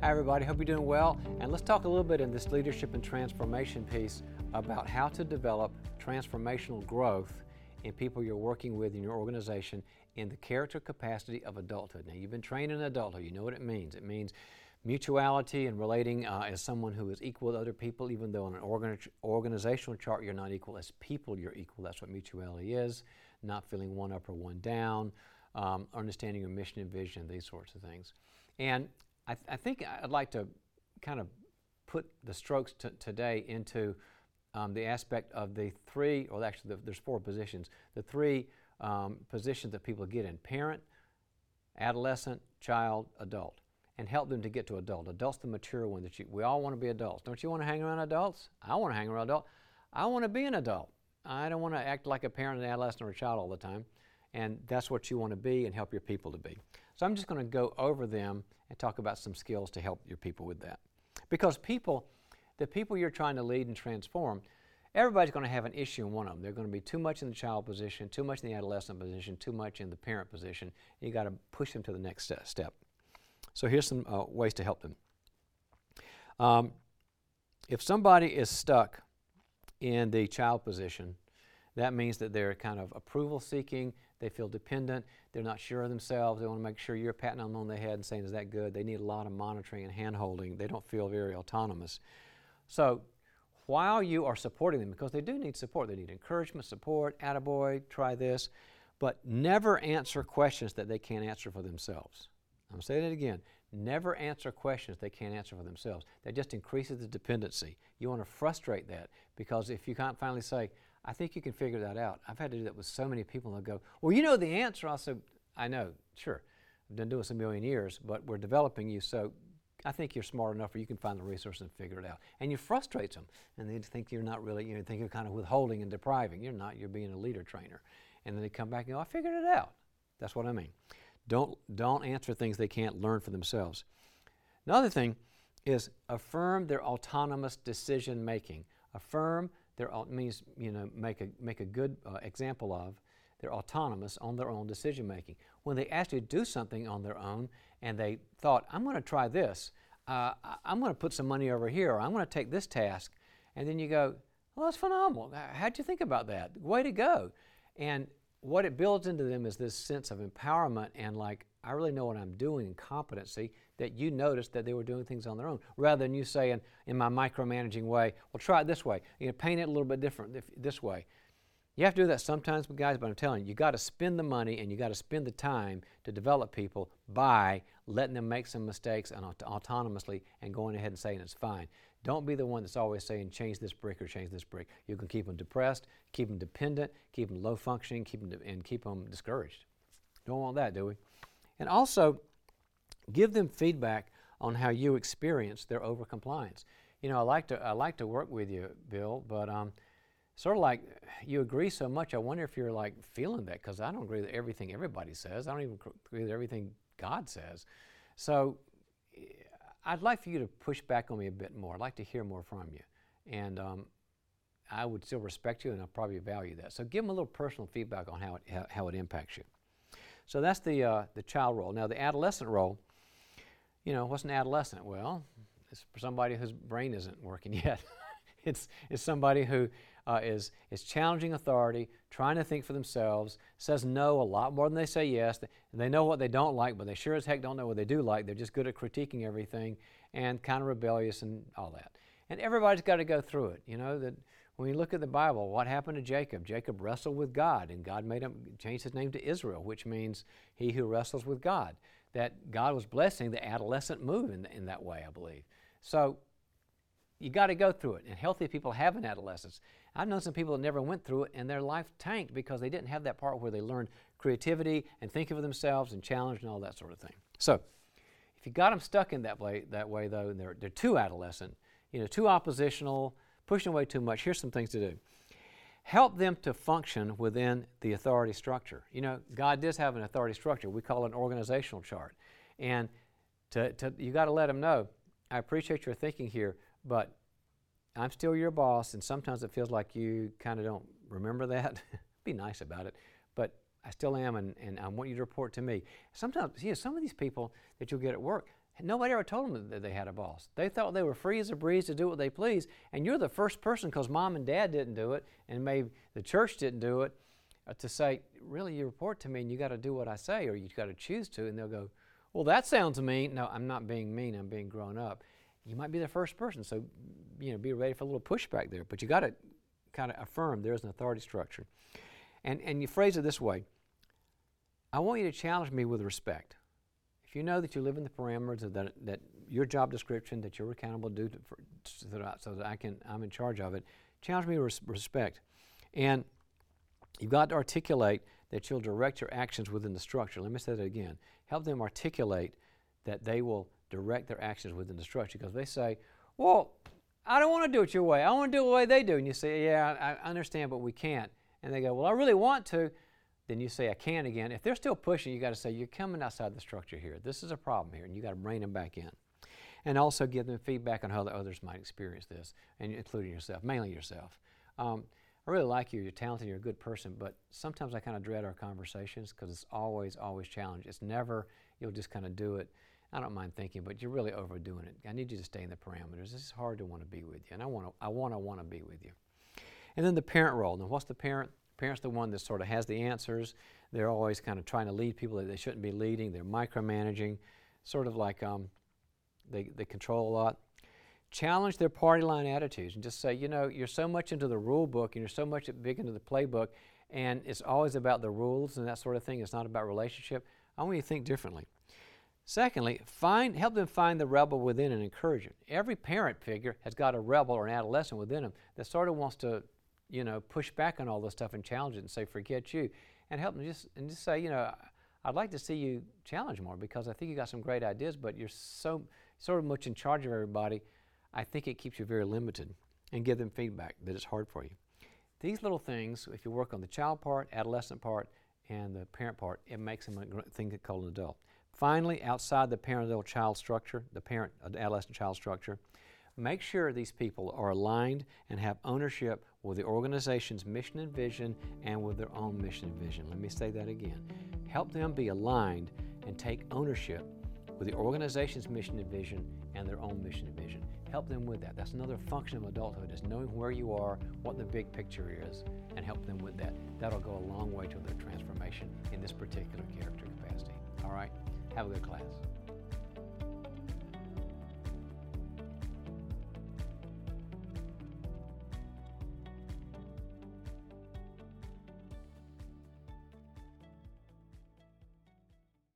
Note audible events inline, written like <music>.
Hi, everybody. Hope you're doing well. And let's talk a little bit in this leadership and transformation piece about how to develop transformational growth in people you're working with in your organization in the character capacity of adulthood. Now, you've been trained in adulthood, you know what it means. It means mutuality and relating uh, as someone who is equal to other people, even though on an organi- organizational chart you're not equal. As people, you're equal. That's what mutuality is. Not feeling one up or one down, um, understanding your mission and vision, these sorts of things. And I, th- I think I'd like to kind of put the strokes t- today into um, the aspect of the three, or actually, the, there's four positions. The three um, positions that people get in parent, adolescent, child, adult, and help them to get to adult. Adult's the mature one that you, we all want to be adults. Don't you want to hang around adults? I want to hang around adults. I want to be an adult. I don't want to act like a parent, an adolescent, or a child all the time. And that's what you want to be and help your people to be. So I'm just going to go over them and talk about some skills to help your people with that. Because people, the people you're trying to lead and transform, everybody's going to have an issue in one of them. They're going to be too much in the child position, too much in the adolescent position, too much in the parent position. You got to push them to the next step. So here's some uh, ways to help them. Um, if somebody is stuck in the child position, that means that they're kind of approval seeking, they feel dependent, they're not sure of themselves, they want to make sure you're patting them on the head and saying, Is that good? They need a lot of monitoring and hand holding, they don't feel very autonomous. So, while you are supporting them, because they do need support, they need encouragement, support, attaboy, try this, but never answer questions that they can't answer for themselves. I'm saying it again. Never answer questions they can't answer for themselves. That just increases the dependency. You want to frustrate that because if you can't finally say, I think you can figure that out. I've had to do that with so many people. They'll go, Well, you know the answer. I said, I know, sure. I've been doing this a million years, but we're developing you, so I think you're smart enough where you can find the resources and figure it out. And you frustrate them, and they think you're not really, you know, think you're kind of withholding and depriving. You're not, you're being a leader trainer. And then they come back and go, I figured it out. That's what I mean. Don't, don't answer things they can't learn for themselves. Another thing is affirm their autonomous decision making. Affirm their means you know make a make a good uh, example of. They're autonomous on their own decision making. When they actually do something on their own and they thought, I'm going to try this, uh, I'm going to put some money over here, or I'm going to take this task, and then you go, well, that's phenomenal. How'd you think about that? Way to go. And what it builds into them is this sense of empowerment and like I really know what I'm doing in competency that you noticed that they were doing things on their own rather than you saying in my micromanaging way, well try it this way, you know, paint it a little bit different this way. You have to do that sometimes, guys, but I'm telling you, you got to spend the money and you got to spend the time to develop people by letting them make some mistakes and autonomously and going ahead and saying it's fine. Don't be the one that's always saying change this brick or change this brick. You can keep them depressed, keep them dependent, keep them low functioning, keep them and keep them discouraged. Don't want that, do we? And also, give them feedback on how you experience their overcompliance. You know, I like to I like to work with you, Bill, but um, sort of like you agree so much. I wonder if you're like feeling that because I don't agree with everything everybody says. I don't even agree with everything God says. So I'd like for you to push back on me a bit more. I'd like to hear more from you, and um, I would still respect you, and I'll probably value that. So give them a little personal feedback on how it how it impacts you. So that's the uh, the child role. Now the adolescent role. You know, what's an adolescent? Well, it's somebody whose brain isn't working <laughs> yet. it's, it's somebody who uh, is is challenging authority, trying to think for themselves, says no a lot more than they say yes. They know what they don't like, but they sure as heck don't know what they do like. They're just good at critiquing everything and kind of rebellious and all that. And everybody's got to go through it. You know that when you look at the Bible, what happened to Jacob? Jacob wrestled with God, and God made him change his name to Israel, which means he who wrestles with God. That God was blessing the adolescent move in, in that way, I believe. So you got to go through it. And healthy people have an adolescence. I've known some people that never went through it and their life tanked because they didn't have that part where they learned creativity and thinking for themselves and challenge and all that sort of thing. So, if you got them stuck in that way, that way though, and they're, they're too adolescent, you know, too oppositional, pushing away too much, here's some things to do. Help them to function within the authority structure. You know, God does have an authority structure. We call it an organizational chart. And to, to, you got to let them know, I appreciate your thinking here, but I'm still your boss, and sometimes it feels like you kind of don't remember that. <laughs> Be nice about it, but I still am, and, and I want you to report to me. Sometimes, you know, some of these people that you'll get at work Nobody ever told them that they had a boss. They thought they were free as a breeze to do what they please, and you're the first person because mom and dad didn't do it, and maybe the church didn't do it, uh, to say, really, you report to me and you got to do what I say, or you got to choose to. And they'll go, well, that sounds mean. No, I'm not being mean. I'm being grown up. You might be the first person, so you know, be ready for a little pushback there. But you got to kind of affirm there's an authority structure, and and you phrase it this way. I want you to challenge me with respect. If you know that you live in the parameters of that, that your job description that you're accountable to do so, that I, so that I can I'm in charge of it, challenge me with respect, and you've got to articulate that you'll direct your actions within the structure. Let me say that again. Help them articulate that they will direct their actions within the structure because they say, "Well, I don't want to do it your way. I want to do it the way they do." And you say, "Yeah, I understand, but we can't." And they go, "Well, I really want to." Then you say, I can again. If they're still pushing, you got to say, You're coming outside the structure here. This is a problem here, and you got to bring them back in. And also give them feedback on how the others might experience this, and including yourself, mainly yourself. Um, I really like you. You're talented. You're a good person. But sometimes I kind of dread our conversations because it's always, always challenge. It's never you'll just kind of do it. I don't mind thinking, but you're really overdoing it. I need you to stay in the parameters. This is hard to want to be with you, and I want to, I want to want to be with you. And then the parent role. Now, what's the parent? Parents the one that sort of has the answers. They're always kind of trying to lead people that they shouldn't be leading. They're micromanaging, sort of like um, they, they control a lot. Challenge their party line attitudes and just say, you know, you're so much into the rule book and you're so much big into the playbook, and it's always about the rules and that sort of thing. It's not about relationship. I want you to think differently. Secondly, find, help them find the rebel within and encourage it. Every parent figure has got a rebel or an adolescent within them that sort of wants to you know, push back on all this stuff and challenge it and say, forget you. And help them just, and just say, you know, I'd like to see you challenge more because I think you got some great ideas, but you're so sort of much in charge of everybody. I think it keeps you very limited and give them feedback that it's hard for you. These little things, if you work on the child part, adolescent part, and the parent part, it makes them a thing called an adult. Finally, outside the parent adult child structure, the parent adolescent child structure, make sure these people are aligned and have ownership with the organization's mission and vision and with their own mission and vision. Let me say that again. Help them be aligned and take ownership with the organization's mission and vision and their own mission and vision. Help them with that. That's another function of adulthood is knowing where you are, what the big picture is, and help them with that. That'll go a long way to their transformation in this particular character capacity. All right? Have a good class.